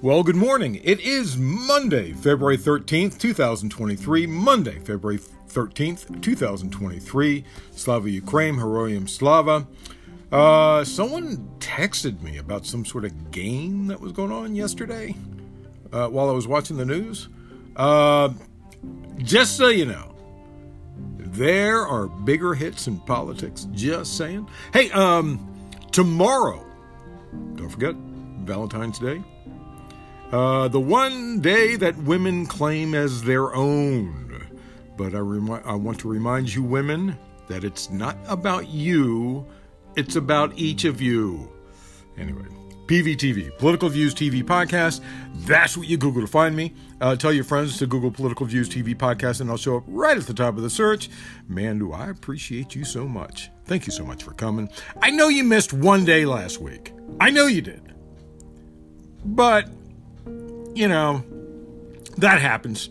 Well, good morning. It is Monday, February 13th, 2023. Monday, February 13th, 2023. Slava Ukraine, Heroyam Slava. Uh, someone texted me about some sort of game that was going on yesterday uh, while I was watching the news. Uh, just so you know, there are bigger hits in politics. Just saying. Hey, um, tomorrow, don't forget, Valentine's Day. Uh, the one day that women claim as their own. But I, remi- I want to remind you, women, that it's not about you, it's about each of you. Anyway, PVTV, Political Views TV Podcast. That's what you Google to find me. Uh, tell your friends to Google Political Views TV Podcast, and I'll show up right at the top of the search. Man, do I appreciate you so much. Thank you so much for coming. I know you missed one day last week. I know you did. But you know, that happens.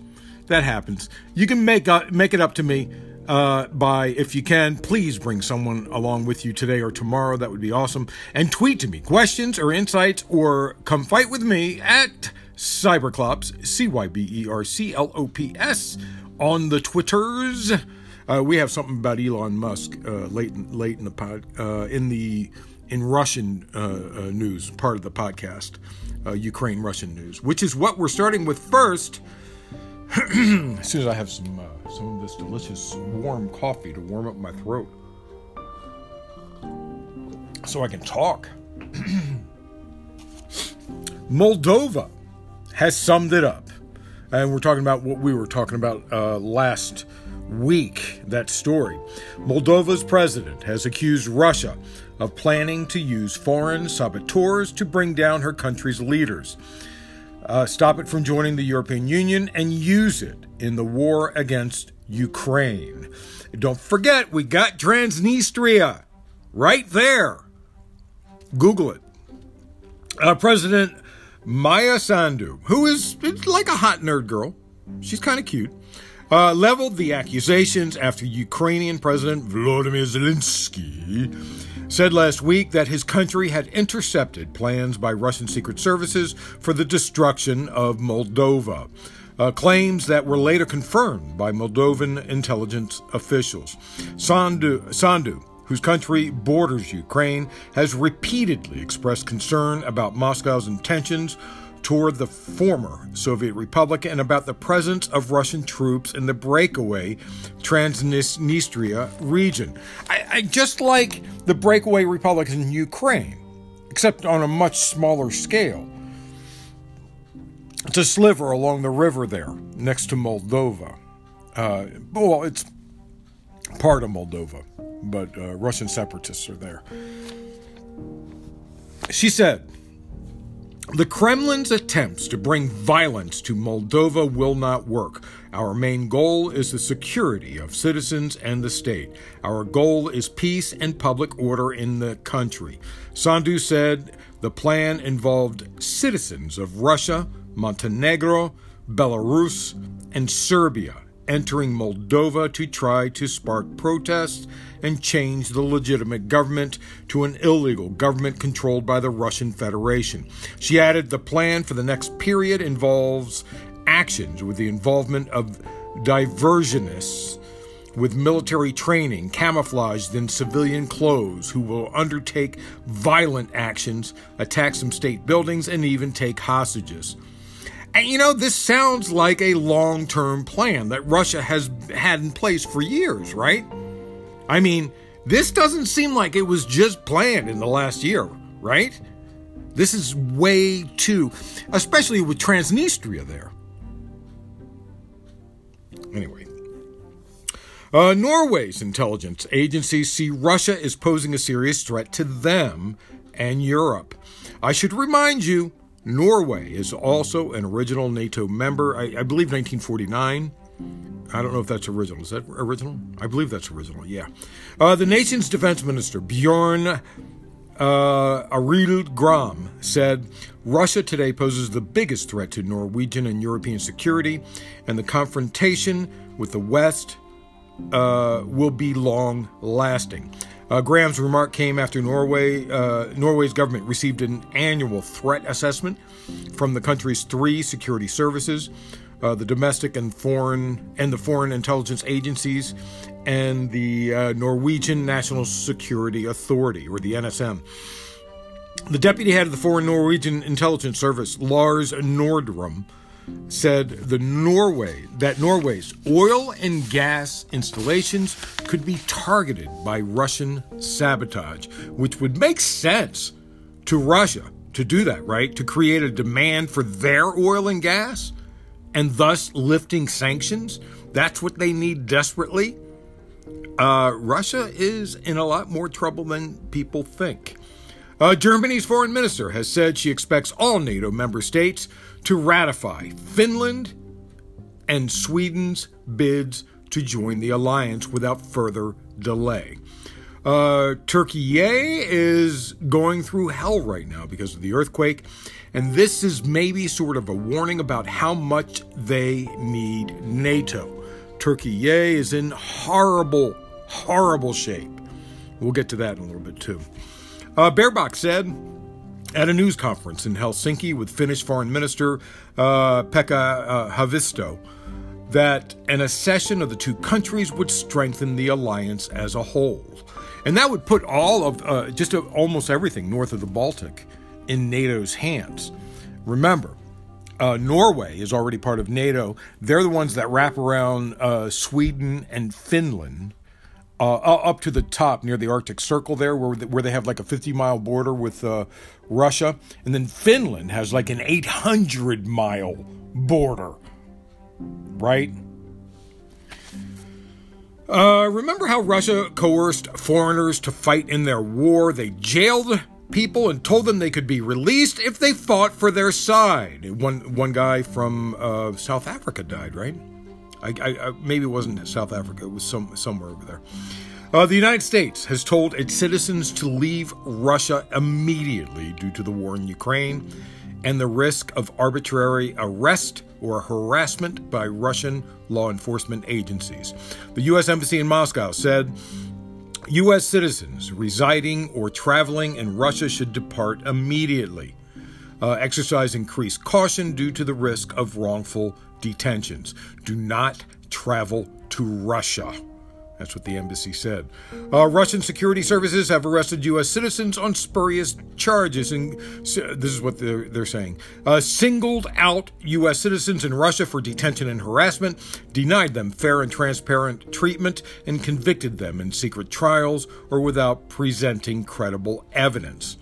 That happens. You can make up, make it up to me uh, by, if you can, please bring someone along with you today or tomorrow. That would be awesome. And tweet to me questions or insights or come fight with me at Cyberclops, C Y B E R C L O P S, on the Twitters. Uh, we have something about Elon Musk uh, late late in the pod uh, in the in Russian uh, uh, news part of the podcast uh, Ukraine Russian news, which is what we're starting with first. as soon as I have some uh, some of this delicious warm coffee to warm up my throat, so I can talk. Moldova has summed it up, and we're talking about what we were talking about uh, last week. That story. Moldova's president has accused Russia of planning to use foreign saboteurs to bring down her country's leaders, uh, stop it from joining the European Union, and use it in the war against Ukraine. Don't forget, we got Transnistria right there. Google it. Uh, President Maia Sandu, who is like a hot nerd girl, she's kind of cute, uh, leveled the accusations after Ukrainian President Volodymyr Zelensky said last week that his country had intercepted plans by Russian secret services for the destruction of Moldova. Uh, claims that were later confirmed by Moldovan intelligence officials. Sandu, Sandu, whose country borders Ukraine, has repeatedly expressed concern about Moscow's intentions toward the former Soviet Republic and about the presence of Russian troops in the breakaway Transnistria region. I, I just like the breakaway republics in Ukraine, except on a much smaller scale. It's a sliver along the river there, next to Moldova. Uh, well, it's part of Moldova, but uh, Russian separatists are there. She said, the Kremlin's attempts to bring violence to Moldova will not work. Our main goal is the security of citizens and the state. Our goal is peace and public order in the country. Sandu said the plan involved citizens of Russia, Montenegro, Belarus, and Serbia entering Moldova to try to spark protests and change the legitimate government to an illegal government controlled by the Russian Federation. She added the plan for the next period involves actions with the involvement of diversionists with military training camouflaged in civilian clothes who will undertake violent actions, attack some state buildings, and even take hostages. And you know, this sounds like a long term plan that Russia has had in place for years, right? I mean, this doesn't seem like it was just planned in the last year, right? This is way too, especially with Transnistria there. Anyway, uh, Norway's intelligence agencies see Russia as posing a serious threat to them and Europe. I should remind you Norway is also an original NATO member, I, I, believe 1949. I don't know if that's original. Is that original? I believe that's original, yeah. Uh, the nation's defense minister, Bjorn uh, Arild Gram, said Russia today poses the biggest threat to Norwegian and European security, and the confrontation with the West uh, will be long lasting. Uh, Gram's remark came after Norway, uh, Norway's government received an annual threat assessment from the country's three security services, uh, the domestic and foreign and the foreign intelligence agencies, and the uh, Norwegian National Security Authority, or the NSM. The deputy head of the Foreign Norwegian Intelligence Service, Lars Nordrum, said the Norway that Norway's oil and gas installations could be targeted by Russian sabotage, which would make sense to Russia to do that, right? To create a demand for their oil and gas and thus lifting sanctions. That's what they need desperately. Uh, Russia is in a lot more trouble than people think. Uh, Germany's foreign minister has said she expects all NATO member states to ratify Finland and Sweden's bids to join the alliance without further delay. Uh, Turkey is going through hell right now because of the earthquake, and this is maybe sort of a warning about how much they need NATO. Turkey is in horrible, horrible shape. We'll get to that in a little bit too. Uh, said at a news conference in Helsinki with Finnish Foreign Minister uh, Pekka uh, Haavisto that an accession of the two countries would strengthen the alliance as a whole. And that would put all of, uh, just almost everything north of the Baltic in NATO's hands. Remember, uh, Norway is already part of NATO. They're the ones that wrap around uh, Sweden and Finland uh, up to the top near the Arctic Circle there, where where they have like a 50 mile border with uh, Russia, and then Finland has like an 800 mile border, right? Uh, remember how Russia coerced foreigners to fight in their war? They jailed people and told them they could be released if they fought for their side. One one guy from uh, South Africa died, right? I, I, maybe it wasn't South Africa. It was some somewhere over there. Uh, the United States has told its citizens to leave Russia immediately due to the war in Ukraine and the risk of arbitrary arrest or harassment by Russian law enforcement agencies. The U.S. Embassy in Moscow said U.S. citizens residing or traveling in Russia should depart immediately. Uh, exercise increased caution due to the risk of wrongful detentions. Do not travel to Russia. That's what the embassy said. Uh, Russian security services have arrested U.S. citizens on spurious charges, and this is what they're, they're saying. Uh, singled out U.S. citizens in Russia for detention and harassment, denied them fair and transparent treatment, and convicted them in secret trials or without presenting credible evidence.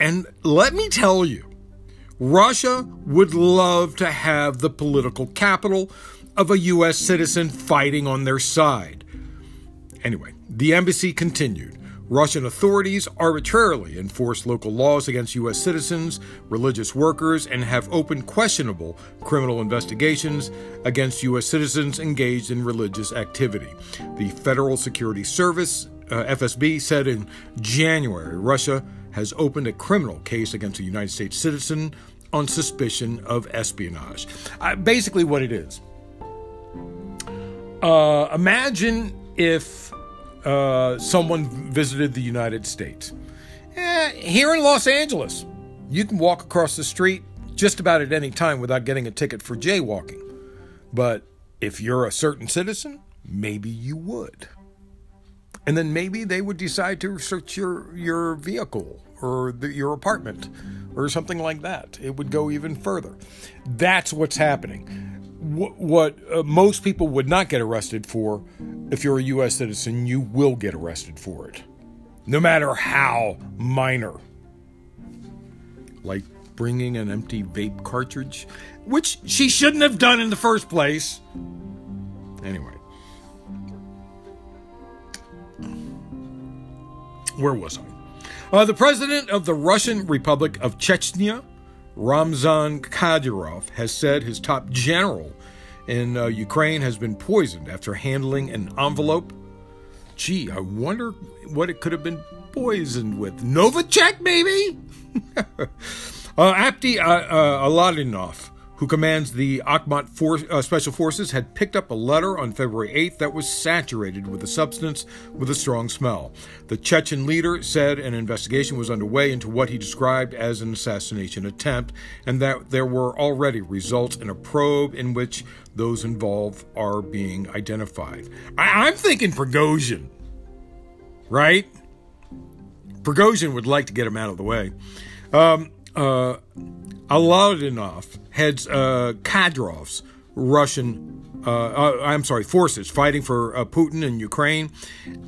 And let me tell you, Russia would love to have the political capital of a U.S. citizen fighting on their side. Anyway, the embassy continued. Russian authorities arbitrarily enforce local laws against U.S. citizens, religious workers, and have opened questionable criminal investigations against U.S. citizens engaged in religious activity. The Federal Security Service, uh, FSB, said in January Russia has opened a criminal case against a United States citizen on suspicion of espionage. Uh, basically, what it is. Uh, imagine if uh, someone visited the United States. Eh, here in Los Angeles, you can walk across the street just about at any time without getting a ticket for jaywalking. But if you're a certain citizen, maybe you would. And then maybe they would decide to search your, your vehicle or the, your apartment or something like that. It would go even further. That's what's happening. What, what uh, most people would not get arrested for, if you're a U.S. citizen, you will get arrested for it, no matter how minor. Like bringing an empty vape cartridge, which she shouldn't have done in the first place. Anyway. Where was I? Uh, the president of the Russian Republic of Chechnya, Ramzan Kadyrov, has said his top general in uh, Ukraine has been poisoned after handling an envelope. Gee, I wonder what it could have been poisoned with. Novichok, maybe? uh, Abdi uh, uh, Aladinov, who commands the Akhmat for, uh, Special Forces, had picked up a letter on February 8th that was saturated with a substance with a strong smell. The Chechen leader said an investigation was underway into what he described as an assassination attempt, and that there were already results in a probe in which those involved are being identified. I- I'm thinking Prigozhin, right? Prigozhin would like to get him out of the way. Um, uh, Aladinov heads uh, Kadyrov's Russian, uh, uh, I'm sorry, forces fighting for uh, Putin in Ukraine,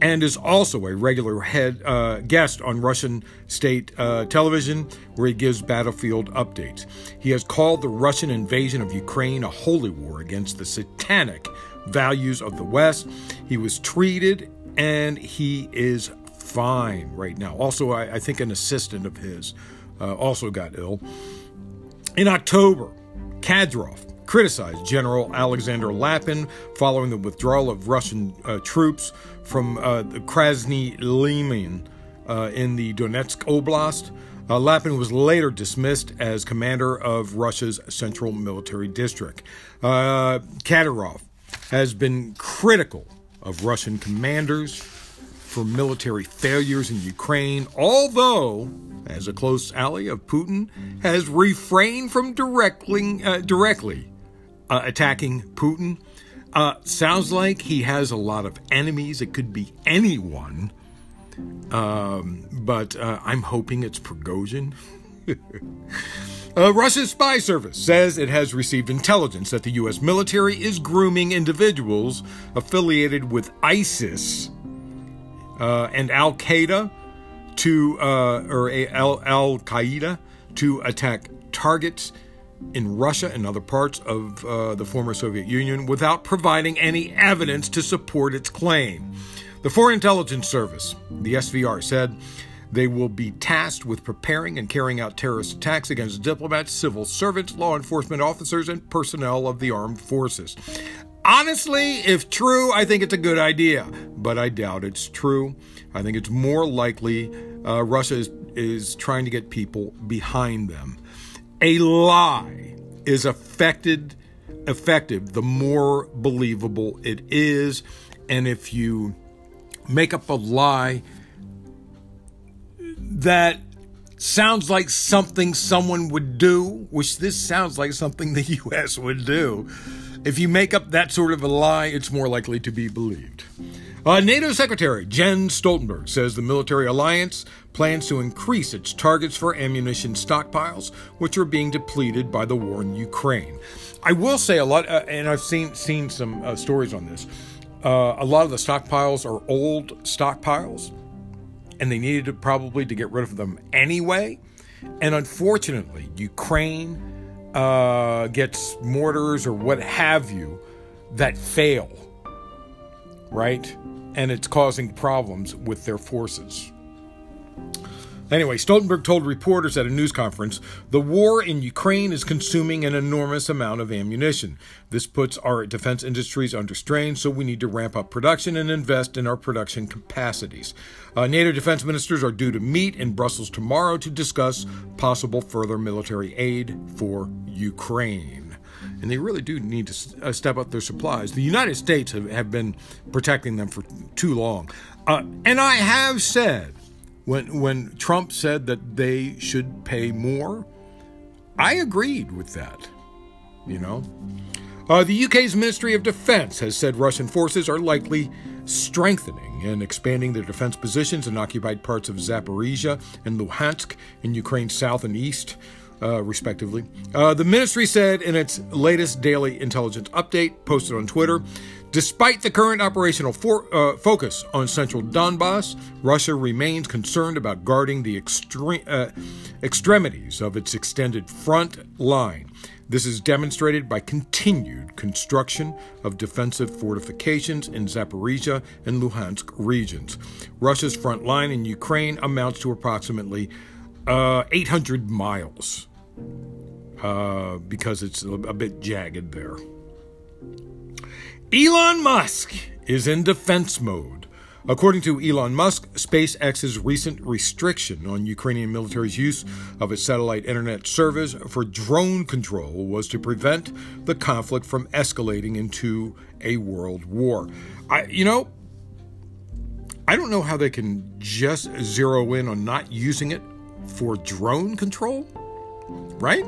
and is also a regular head uh, guest on Russian state uh, television, where he gives battlefield updates. He has called the Russian invasion of Ukraine a holy war against the satanic values of the West. He was treated, and he is fine right now. Also, I, I think an assistant of his also got ill. In October, Kadyrov criticized General Alexander Lapin following the withdrawal of Russian uh, troops from uh, Krasny Liman uh, in the Donetsk Oblast. Uh, Lapin was later dismissed as commander of Russia's Central Military District. Uh, Kadyrov has been critical of Russian commanders for military failures in Ukraine, although, as a close ally of Putin, has refrained from directly, uh, directly uh, attacking Putin. Uh, sounds like he has a lot of enemies. It could be anyone. Um, but uh, I'm hoping it's Prigozhin. Uh, Russia's spy service says it has received intelligence that the U.S. military is grooming individuals affiliated with ISIS uh, and Al Qaeda to, uh, or Al Qaeda to attack targets in Russia and other parts of uh, the former Soviet Union without providing any evidence to support its claim. The Foreign Intelligence Service, the SVR, said they will be tasked with preparing and carrying out terrorist attacks against diplomats, civil servants, law enforcement officers, and personnel of the armed forces. Honestly, if true, I think it's a good idea, but I doubt it's true. I think it's more likely uh, Russia is, is trying to get people behind them. A lie is affected, effective the more believable it is. And if you make up a lie that sounds like something someone would do, which this sounds like something the U.S. would do, if you make up that sort of a lie, it's more likely to be believed. Uh, NATO Secretary Jens Stoltenberg says the military alliance plans to increase its targets for ammunition stockpiles, which are being depleted by the war in Ukraine. I will say a lot, uh, and I've seen seen some uh, stories on this. Uh, a lot of the stockpiles are old stockpiles, and they needed to probably to get rid of them anyway. And unfortunately, Ukraine uh, gets mortars or what have you that fail, right? And it's causing problems with their forces. Anyway, Stoltenberg told reporters at a news conference the war in Ukraine is consuming an enormous amount of ammunition. This puts our defense industries under strain, so we need to ramp up production and invest in our production capacities. Uh, NATO defense ministers are due to meet in Brussels tomorrow to discuss possible further military aid for Ukraine. And they really do need to uh, step up their supplies. The United States have, have been protecting them for too long. Uh, and I have said, when when Trump said that they should pay more, I agreed with that. You know, uh, the UK's Ministry of Defense has said Russian forces are likely strengthening and expanding their defense positions in occupied parts of Zaporizhia and Luhansk in Ukraine's south and east. Uh, respectively. Uh, the ministry said in its latest daily intelligence update posted on Twitter Despite the current operational for, uh, focus on central Donbass, Russia remains concerned about guarding the extre- uh, extremities of its extended front line. This is demonstrated by continued construction of defensive fortifications in Zaporizhia and Luhansk regions. Russia's front line in Ukraine amounts to approximately uh, 800 miles uh, because it's a, bit jagged there. Elon Musk is in defense mode According to Elon Musk, SpaceX's recent restriction on Ukrainian military's use of its satellite internet service for drone control was to prevent the conflict from escalating into a world war. I, you know, I don't know how they can just zero in on not using it for drone control, right?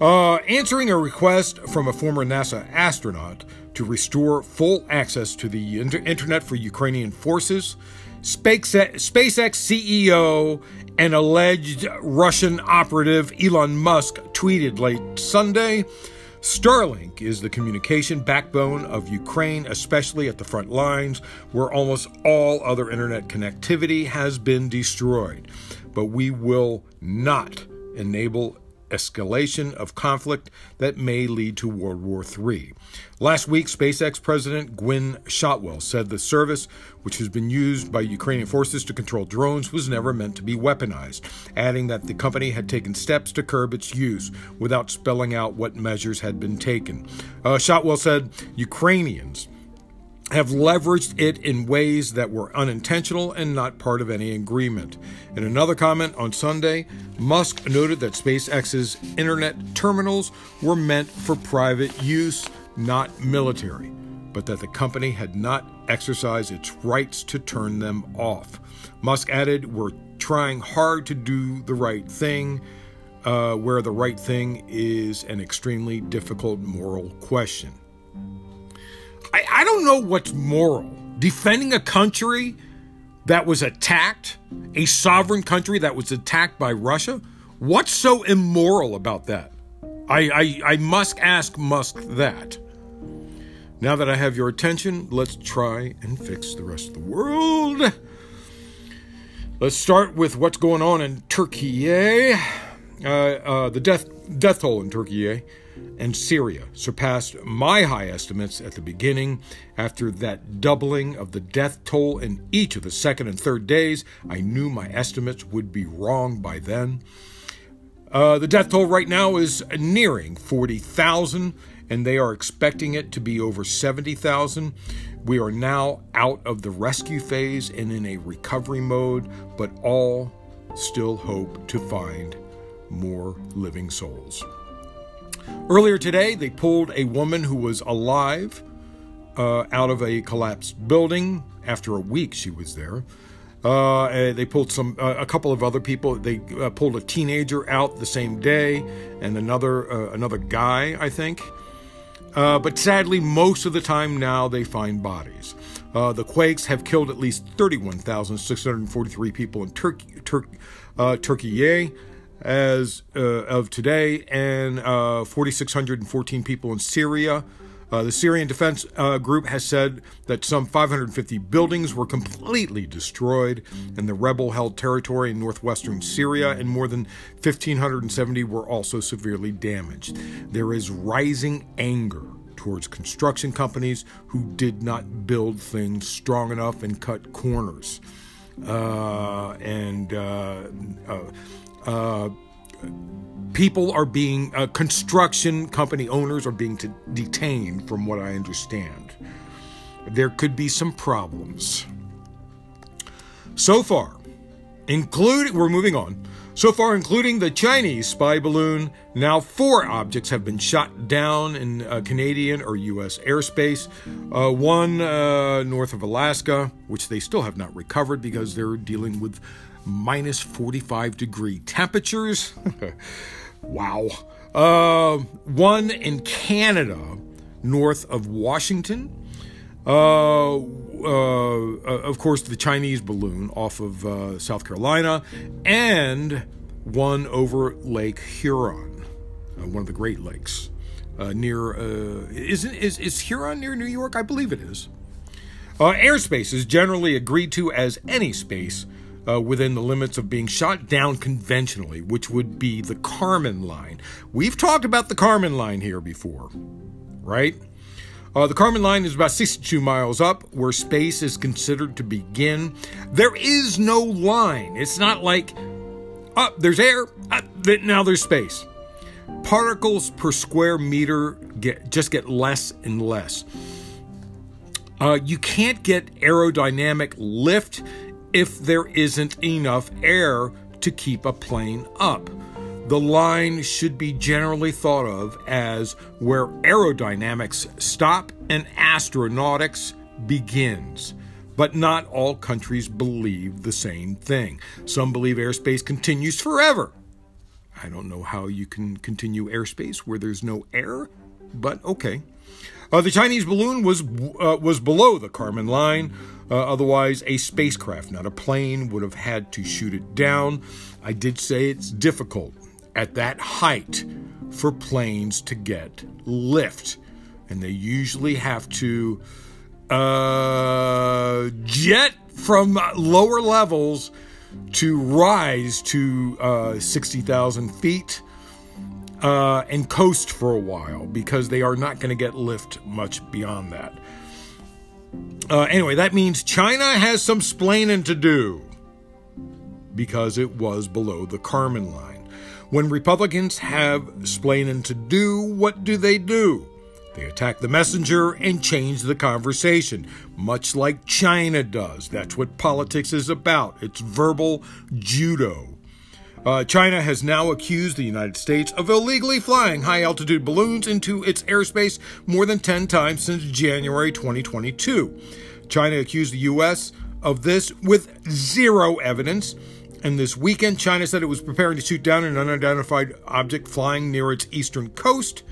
Uh, answering a request from a former NASA astronaut to restore full access to the inter- internet for Ukrainian forces. SpaceX, SpaceX CEO and alleged Russian operative Elon Musk tweeted late Sunday Starlink is the communication backbone of Ukraine, especially at the front lines, where almost all other internet connectivity has been destroyed. But we will not enable escalation of conflict that may lead to World War III. Last week, SpaceX President Gwynne Shotwell said the service, which has been used by Ukrainian forces to control drones, was never meant to be weaponized, adding that the company had taken steps to curb its use without spelling out what measures had been taken. Uh, Shotwell said Ukrainians have leveraged it in ways that were unintentional and not part of any agreement. In another comment on Sunday, Musk noted that SpaceX's internet terminals were meant for private use, not military, but that the company had not exercised its rights to turn them off. Musk added, We're trying hard to do the right thing. Uh, where the right thing is an extremely difficult moral question. I, I don't know what's moral. Defending a country that was attacked, a sovereign country that was attacked by Russia? What's so immoral about that? I, I, I must ask Musk that. Now that I have your attention, let's try and fix the rest of the world. Let's start with what's going on in Turkey. Uh, uh, the death death toll in Turkey and Syria surpassed my high estimates at the beginning. After that doubling of the death toll in each of the second and third days, I knew my estimates would be wrong by then. Uh, the death toll right now is nearing 40,000, and they are expecting it to be over 70,000. We are now out of the rescue phase and in a recovery mode, but all still hope to find more living souls. Earlier today, they pulled a woman who was alive uh, out of a collapsed building. After a week, she was there. Uh, they pulled some, uh, a couple of other people. They uh, pulled a teenager out the same day, and another, uh, another guy, I think. Uh, but sadly, most of the time now they find bodies. the quakes have killed at least 31,643 people in Turkey, Tur- Turkey as uh, of today, and uh, 4,614 people in Syria. Uh, the Syrian Defense uh, Group has said that some 550 buildings were completely destroyed in the rebel held territory in northwestern Syria, and more than 1,570 were also severely damaged. There is rising anger towards construction companies who did not build things strong enough and cut corners. Uh, and uh, uh, people are being, uh, construction company owners are being t- detained, from what I understand. There could be some problems. So far, including, we're moving on. So far, including the Chinese spy balloon, now four objects have been shot down in uh, Canadian or U.S. airspace. Uh, one uh, north of Alaska, which they still have not recovered because they're dealing with minus 45 degree temperatures. wow. Uh, one in Canada, north of Washington. Uh, uh, of course, the Chinese balloon off of uh, South Carolina, and one over Lake Huron, uh, one of the Great Lakes. Uh, near isn't is is Huron near New York? I believe it is. airspace is generally agreed to as any space uh, within the limits of being shot down conventionally, which would be the Kármán line. We've talked about the Kármán line here before, right? Uh, the Kármán line is about 62 miles up, where space is considered to begin. There is no line. It's not like, up there's air, now there's space. Particles per square meter get just get less and less. Uh, you can't get aerodynamic lift if there isn't enough air to keep a plane up. The line should be generally thought of as where aerodynamics stop and astronautics begins. But not all countries believe the same thing. Some believe airspace continues forever. I don't know how you can continue airspace where there's no air, but okay. Uh, the Chinese balloon was uh, was below the Kármán line. Uh, otherwise, a spacecraft, not a plane, would have had to shoot it down. I did say it's difficult at that height for planes to get lift, and they usually have to uh, jet from lower levels to rise to uh, 60,000 feet uh, and coast for a while because they are not going to get lift much beyond that. Uh, anyway, that means China has some splaining to do because it was below the Kármán line. When Republicans have splaining to do, what do they do? They attack the messenger and change the conversation, much like China does. That's what politics is about. It's verbal judo. Uh, China has now accused the United States of illegally flying high altitude balloons into its airspace more than 10 times since January 2022. China accused the U.S. of this with zero evidence. And this weekend, China said it was preparing to shoot down an unidentified object flying near its eastern coast.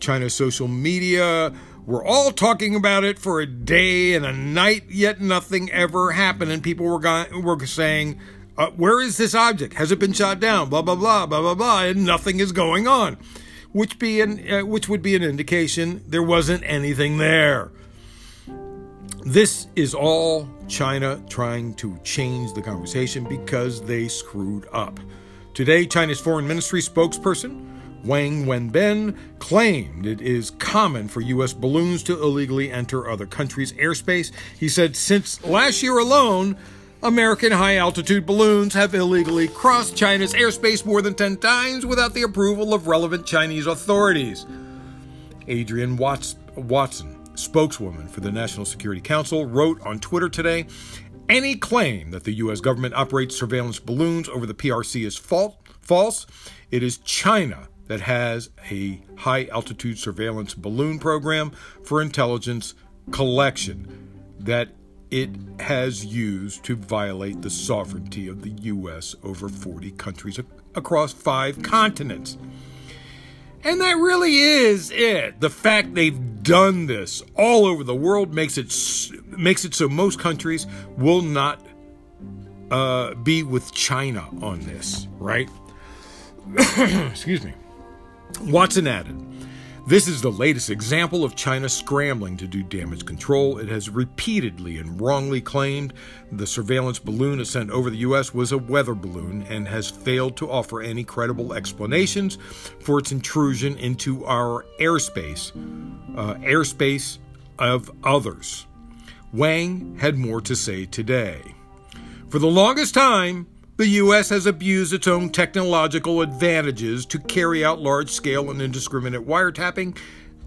China's social media were all talking about it for a day and a night, yet nothing ever happened. And people were, go- were saying, uh, Where is this object? Has it been shot down? Blah, blah, blah, blah, blah, blah. And nothing is going on, which, be an, uh, which would be an indication there wasn't anything there. This is all China trying to change the conversation because they screwed up. Today, China's foreign ministry spokesperson, Wang Wenbin, claimed it is common for U.S. balloons to illegally enter other countries' airspace. He said since last year alone, American high altitude balloons have illegally crossed China's airspace more than 10 times without the approval of relevant Chinese authorities. Adrienne Watson, spokeswoman for the National Security Council, wrote on Twitter today Any claim that the U.S. government operates surveillance balloons over the PRC is false. It is China that has a high altitude surveillance balloon program for intelligence collection that it has used to violate the sovereignty of the U.S. over 40 countries across five continents. And that really is it. The fact they've done this all over the world makes it makes it so most countries will not uh, be with China on this, right? Excuse me. Watson added, this is the latest example of China scrambling to do damage control. It has repeatedly and wrongly claimed the surveillance balloon it sent over the U.S. was a weather balloon and has failed to offer any credible explanations for its intrusion into our airspace, uh, airspace of others. Wang had more to say today. For the longest time, the U.S. has abused its own technological advantages to carry out large scale and indiscriminate wiretapping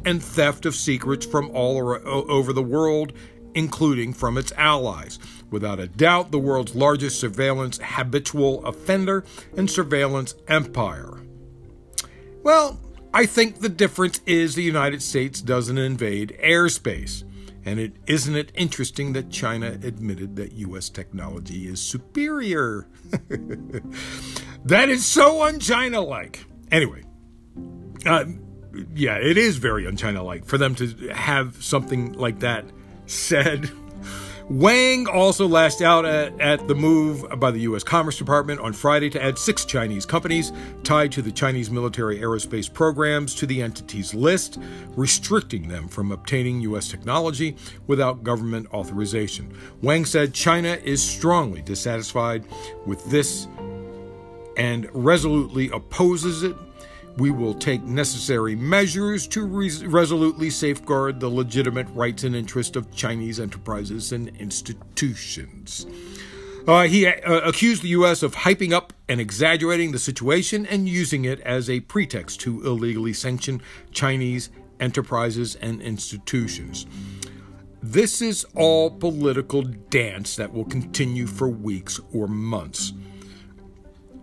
and theft of secrets from all over the world, including from its allies. Without a doubt, the world's largest surveillance habitual offender and surveillance empire. Well, I think the difference is the United States doesn't invade airspace. And it isn't it interesting that China admitted that US technology is superior? that is so un-China like. Anyway, uh, yeah, it is very un-China like for them to have something like that said Wang also lashed out at, at, the move by the U.S. Commerce Department on Friday to add six Chinese companies tied to the Chinese military aerospace programs to the entity's list, restricting them from obtaining U.S. technology without government authorization. Wang said China is strongly dissatisfied with this and resolutely opposes it we will take necessary measures to res- resolutely safeguard the legitimate rights and interests of Chinese enterprises and institutions. Uh, he uh, accused the U.S. of hyping up and exaggerating the situation and using it as a pretext to illegally sanction Chinese enterprises and institutions. This is all political dance that will continue for weeks or months.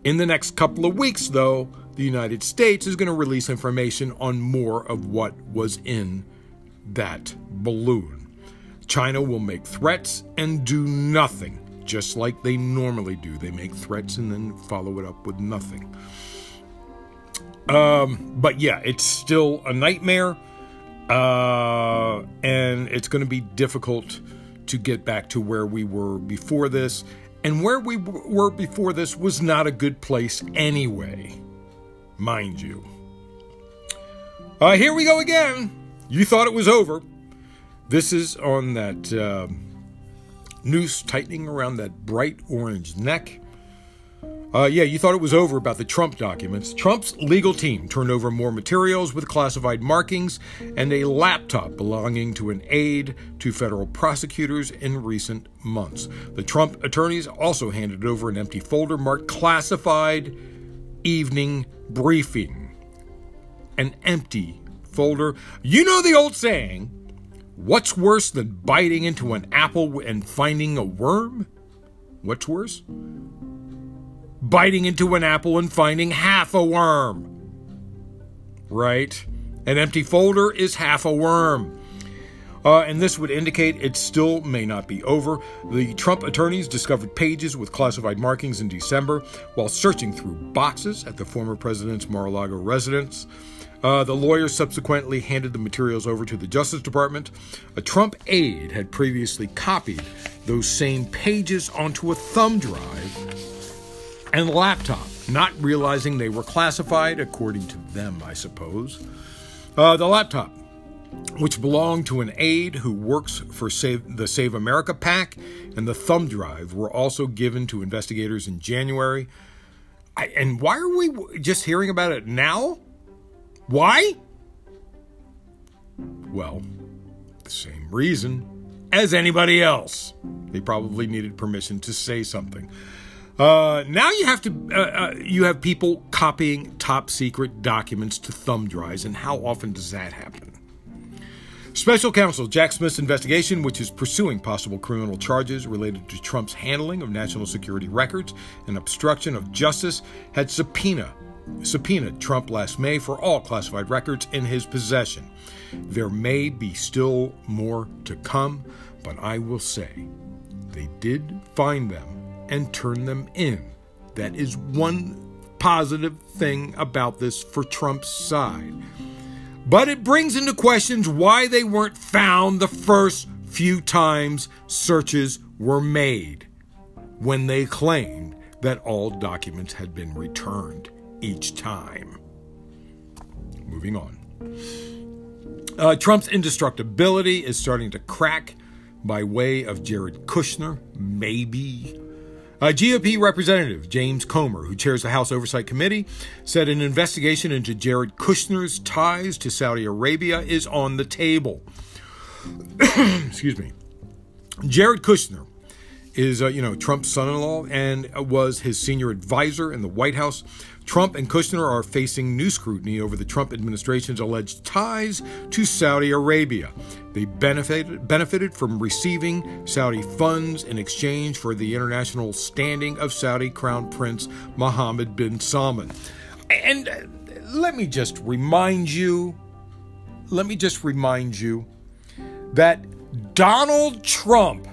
In the next couple of weeks, though, the United States is going to release information on more of what was in that balloon. China will make threats and do nothing, just like they normally do. They make threats and then follow it up with nothing. Um, but yeah, it's still a nightmare, uh, and it's going to be difficult to get back to where we were before this. And where we were before this was not a good place anyway, mind you. Uh, here we go again. You thought it was over. This is on that uh, noose tightening around that bright orange neck. Uh, yeah, you thought it was over about the Trump documents. Trump's legal team turned over more materials with classified markings and a laptop belonging to an aide to federal prosecutors in recent months. The Trump attorneys also handed over an empty folder marked classified evening briefing. An empty folder. You know the old saying what's worse than biting into an apple and finding a worm? What's worse? biting into an apple and finding half a worm. Right? An empty folder is half a worm. Uh, and this would indicate it still may not be over. The Trump attorneys discovered pages with classified markings in December while searching through boxes at the former president's Mar a Lago residence. Uh, the lawyers subsequently handed the materials over to the Justice Department. A Trump aide had previously copied those same pages onto a thumb drive and laptop, not realizing they were classified, according to them, I suppose. Uh, the laptop, which belonged to an aide who works for Save, the Save America PAC, and the thumb drive were also given to investigators in January. I, and why are we just hearing about it now? Why? Well, the same reason as anybody else. They probably needed permission to say something. Uh, now you have to uh, uh, you have people copying top secret documents to thumb drives, and how often does that happen? Special counsel Jack Smith's investigation, which is pursuing possible criminal charges related to Trump's handling of national security records and obstruction of justice, had subpoena subpoenaed Trump last May for all classified records in his possession. There may be still more to come, but I will say they did find them and turn them in. That is one positive thing about this for Trump's side. But it brings into questions why they weren't found the first few times searches were made when they claimed that all documents had been returned each time. Moving on. Uh, Trump's indestructibility is starting to crack by way of Jared Kushner, maybe Uh, a GOP Representative James Comer, who chairs the House Oversight Committee, said an investigation into Jared Kushner's ties to Saudi Arabia is on the table. Excuse me. Jared Kushner is, uh, you know, Trump's son-in-law and was his senior advisor in the White House. Trump and Kushner are facing new scrutiny over the Trump administration's alleged ties to Saudi Arabia. They benefited, benefited from receiving Saudi funds in exchange for the international standing of Saudi Crown Prince Mohammed bin Salman. And uh, let me just remind you, let me just remind you that Donald Trump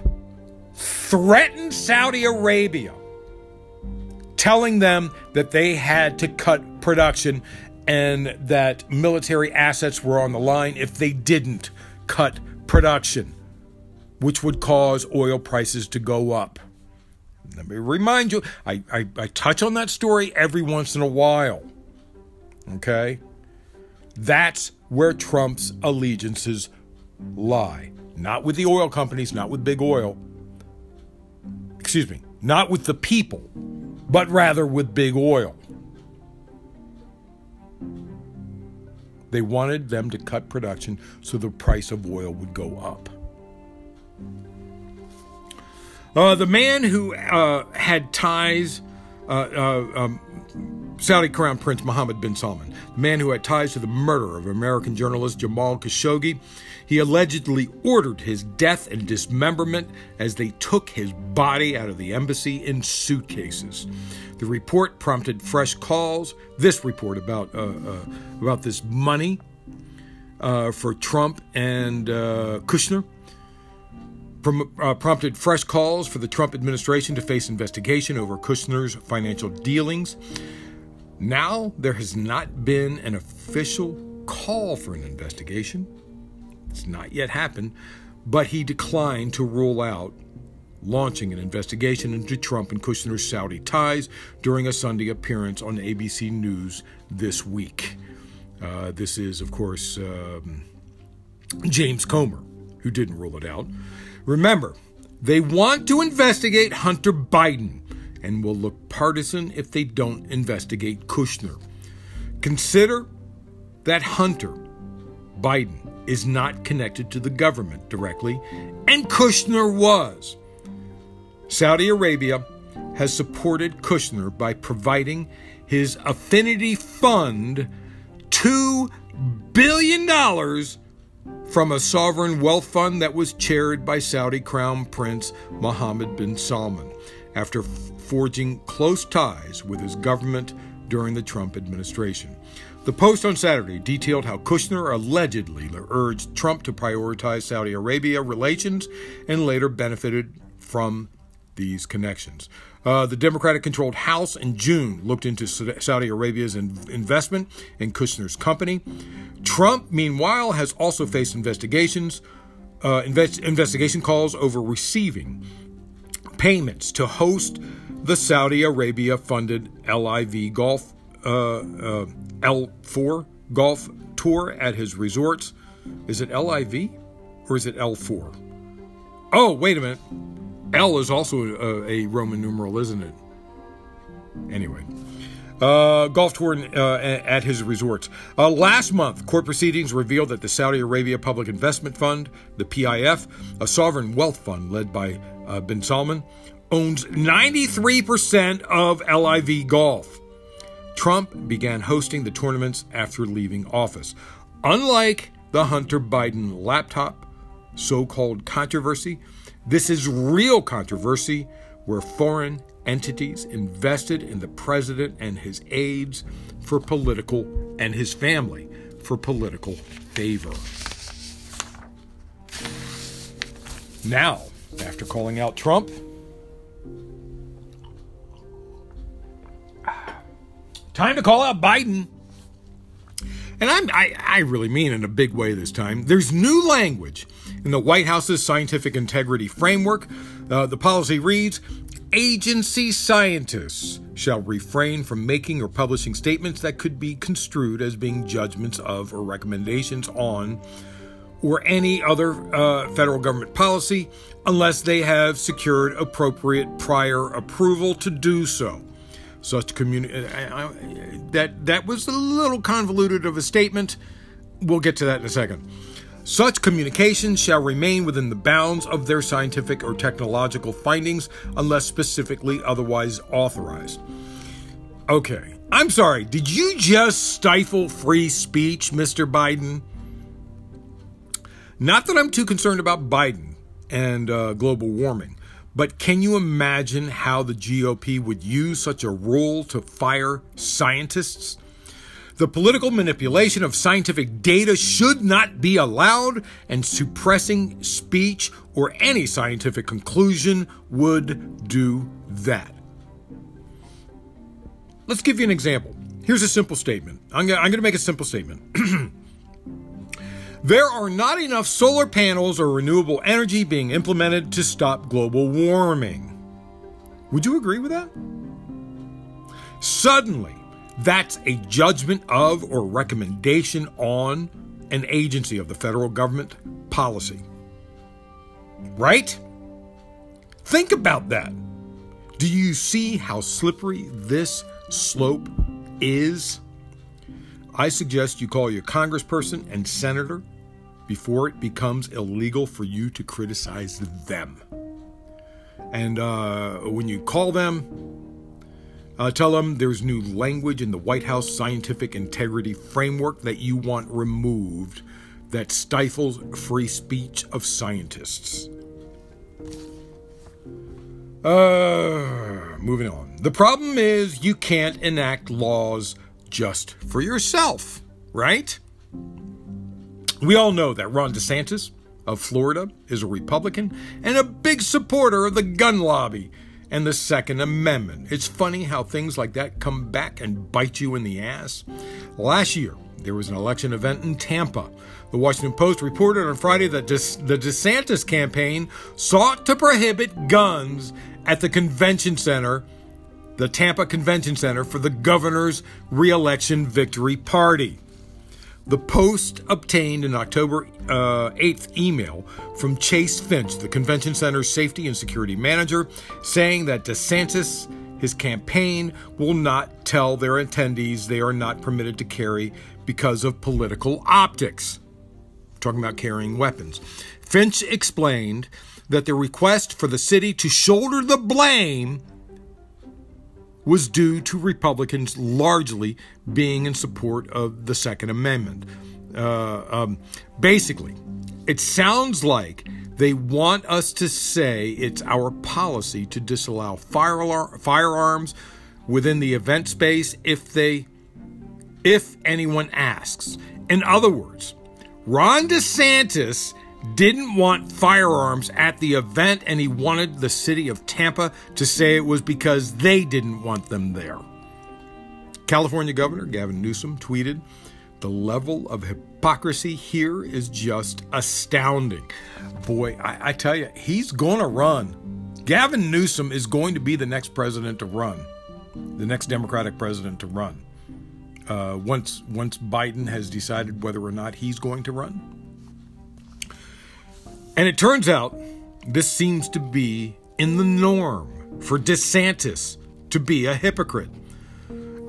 threatened Saudi Arabia, telling them that they had to cut production and that military assets were on the line if they didn't cut production, which would cause oil prices to go up. Let me remind you, I, I, I touch on that story every once in a while. Okay? That's where Trump's allegiances lie. Not with the oil companies, not with big oil, excuse me, not with the people, but rather with big oil. They wanted them to cut production so the price of oil would go up. Uh, the man who uh, had ties, uh, uh um, Saudi Crown Prince Mohammed bin Salman, the man who had ties to the murder of American journalist Jamal Khashoggi. He allegedly ordered his death and dismemberment as they took his body out of the embassy in suitcases. The report prompted fresh calls. This report about uh, uh, about this money uh, for Trump and uh, Kushner uh, prompted fresh calls for the Trump administration to face investigation over Kushner's financial dealings. Now, there has not been an official call for an investigation. It's not yet happened, but he declined to rule out launching an investigation into Trump and Kushner's Saudi ties during a Sunday appearance on ABC News this week. Uh, this is, of course, um, James Comer, who didn't rule it out. Remember, they want to investigate Hunter Biden and will look partisan if they don't investigate Kushner. Consider that Hunter Biden is not connected to the government directly, and Kushner was. Saudi Arabia has supported Kushner by providing his affinity fund $2 billion from a sovereign wealth fund that was chaired by Saudi Crown Prince Mohammed bin Salman after forging close ties with his government during the Trump administration. The Post on Saturday detailed how Kushner allegedly urged Trump to prioritize Saudi Arabia relations and later benefited from these connections. Uh, the Democratic controlled House in June looked into Saudi Arabia's in- investment in Kushner's company. Trump, meanwhile, has also faced investigations, uh, invest- investigation calls over receiving payments to host the Saudi Arabia funded LIV Golf uh, uh L4 Golf Tour at his resorts. Is it LIV or is it L4? Oh, wait a minute. L is also a, a Roman numeral, isn't it? Anyway. Uh, golf tour uh, at his resorts. Uh, last month, court proceedings revealed that the Saudi Arabia Public Investment Fund, the PIF, a sovereign wealth fund led by uh, bin Salman, owns 93% of LIV Golf. Trump began hosting the tournaments after leaving office. Unlike the Hunter Biden laptop so called controversy, this is real controversy where foreign entities invested in the president and his aides for political and his family for political favor. Now, after calling out Trump, time to call out Biden. And I'm, I, I really mean in a big way this time. There's new language in the White House's scientific integrity framework. Uh, the policy reads Agency scientists shall refrain from making or publishing statements that could be construed as being judgments of or recommendations on or any other uh, federal government policy unless they have secured appropriate prior approval to do so. Such communi- uh, that that was a little convoluted of a statement. We'll get to that in a second. Such communications shall remain within the bounds of their scientific or technological findings unless specifically otherwise authorized. Okay, I'm sorry, did you just stifle free speech, Mr. Biden? Not that I'm too concerned about Biden and uh, global warming, but can you imagine how the GOP would use such a rule to fire scientists? The political manipulation of scientific data should not be allowed, and suppressing speech or any scientific conclusion would do that. Let's give you an example. Here's a simple statement. I'm going to make a simple statement. there are not enough solar panels or renewable energy being implemented to stop global warming. Would you agree with that? Suddenly, that's a judgment of or recommendation on an agency of the federal government policy. Right? Think about that. Do you see how slippery this slope is? I suggest you call your congressperson and senator before it becomes illegal for you to criticize them. And uh, when you call them, Uh, tell them there's new language in the White House scientific integrity framework that you want removed that stifles free speech of scientists. Uh, moving on. The problem is you can't enact laws just for yourself, right? We all know that Ron DeSantis of Florida is a Republican and a big supporter of the gun lobby and the Second Amendment. It's funny how things like that come back and bite you in the ass. Last year, there was an election event in Tampa. The Washington Post reported on Friday that the DeSantis campaign sought to prohibit guns at the convention center, the Tampa Convention Center, for the governor's reelection victory party. The Post obtained an October uh, 8th email from Chase Finch, the convention center's safety and security manager, saying that DeSantis, his campaign, will not tell their attendees they are not permitted to carry because of political optics. Talking about carrying weapons. Finch explained that the request for the city to shoulder the blame was due to Republicans largely being in support of the Second Amendment. Uh, um, basically, it sounds like they want us to say it's our policy to disallow fire firearms within the event space if they if anyone asks. In other words, Ron DeSantis didn't want firearms at the event and he wanted the city of Tampa to say it was because they didn't want them there. California Governor Gavin Newsom tweeted, The level of hypocrisy here is just astounding. Boy, I, I tell you, he's going to run. Gavin Newsom is going to be the next president to run, the next Democratic president to run. Uh, once once Biden has decided whether or not he's going to run, and it turns out this seems to be in the norm for DeSantis to be a hypocrite.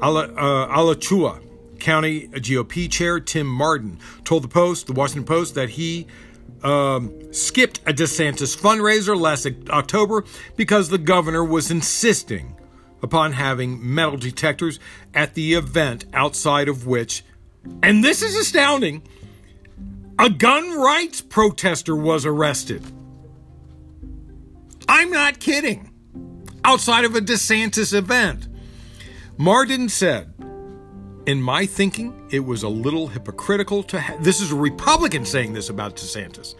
Ala, uh, Alachua County GOP Chair Tim Martin told the Post, the Washington Post, that he um, skipped a DeSantis fundraiser last October because the governor was insisting upon having metal detectors at the event outside of which, and this is astounding, a gun rights protester was arrested. I'm not kidding. Outside of a DeSantis event. Martin said, in my thinking, it was a little hypocritical to ha- this is a Republican saying this about DeSantis.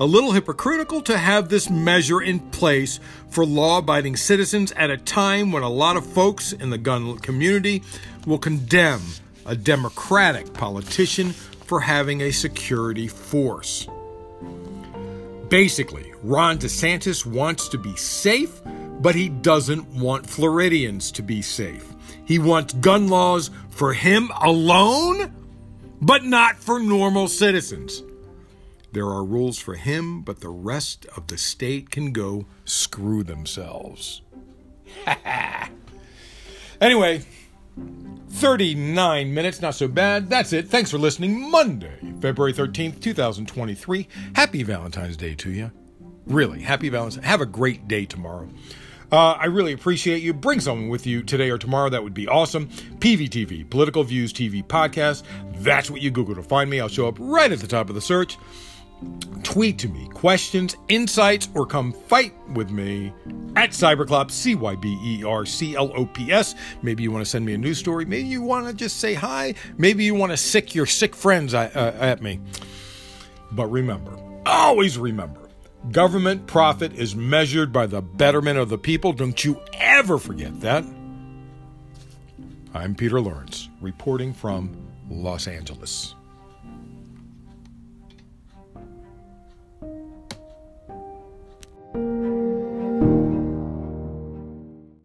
A little hypocritical to have this measure in place for law abiding citizens at a time when a lot of folks in the gun community will condemn a Democratic politician for having a security force. Basically, Ron DeSantis wants to be safe, but he doesn't want Floridians to be safe. He wants gun laws for him alone, but not for normal citizens. There are rules for him, but the rest of the state can go screw themselves. anyway, 39 minutes, not so bad. That's it. Thanks for listening. Monday, February 13th, 2023. Happy Valentine's Day to you. Really, happy Valentine's. Have a great day tomorrow. Uh, I really appreciate you. Bring someone with you today or tomorrow. That would be awesome. PVTV, Political Views TV Podcast. That's what you Google to find me. I'll show up right at the top of the search tweet to me questions, insights, or come fight with me at Cyberclops, C Y B E R C L O P S. Maybe you want to send me a news story. Maybe you want to just say hi. Maybe you want to sick your sick friends at, uh, at me. But remember, always remember, government profit is measured by the betterment of the people. Don't you ever forget that. I'm Peter Lawrence, reporting from Los Angeles.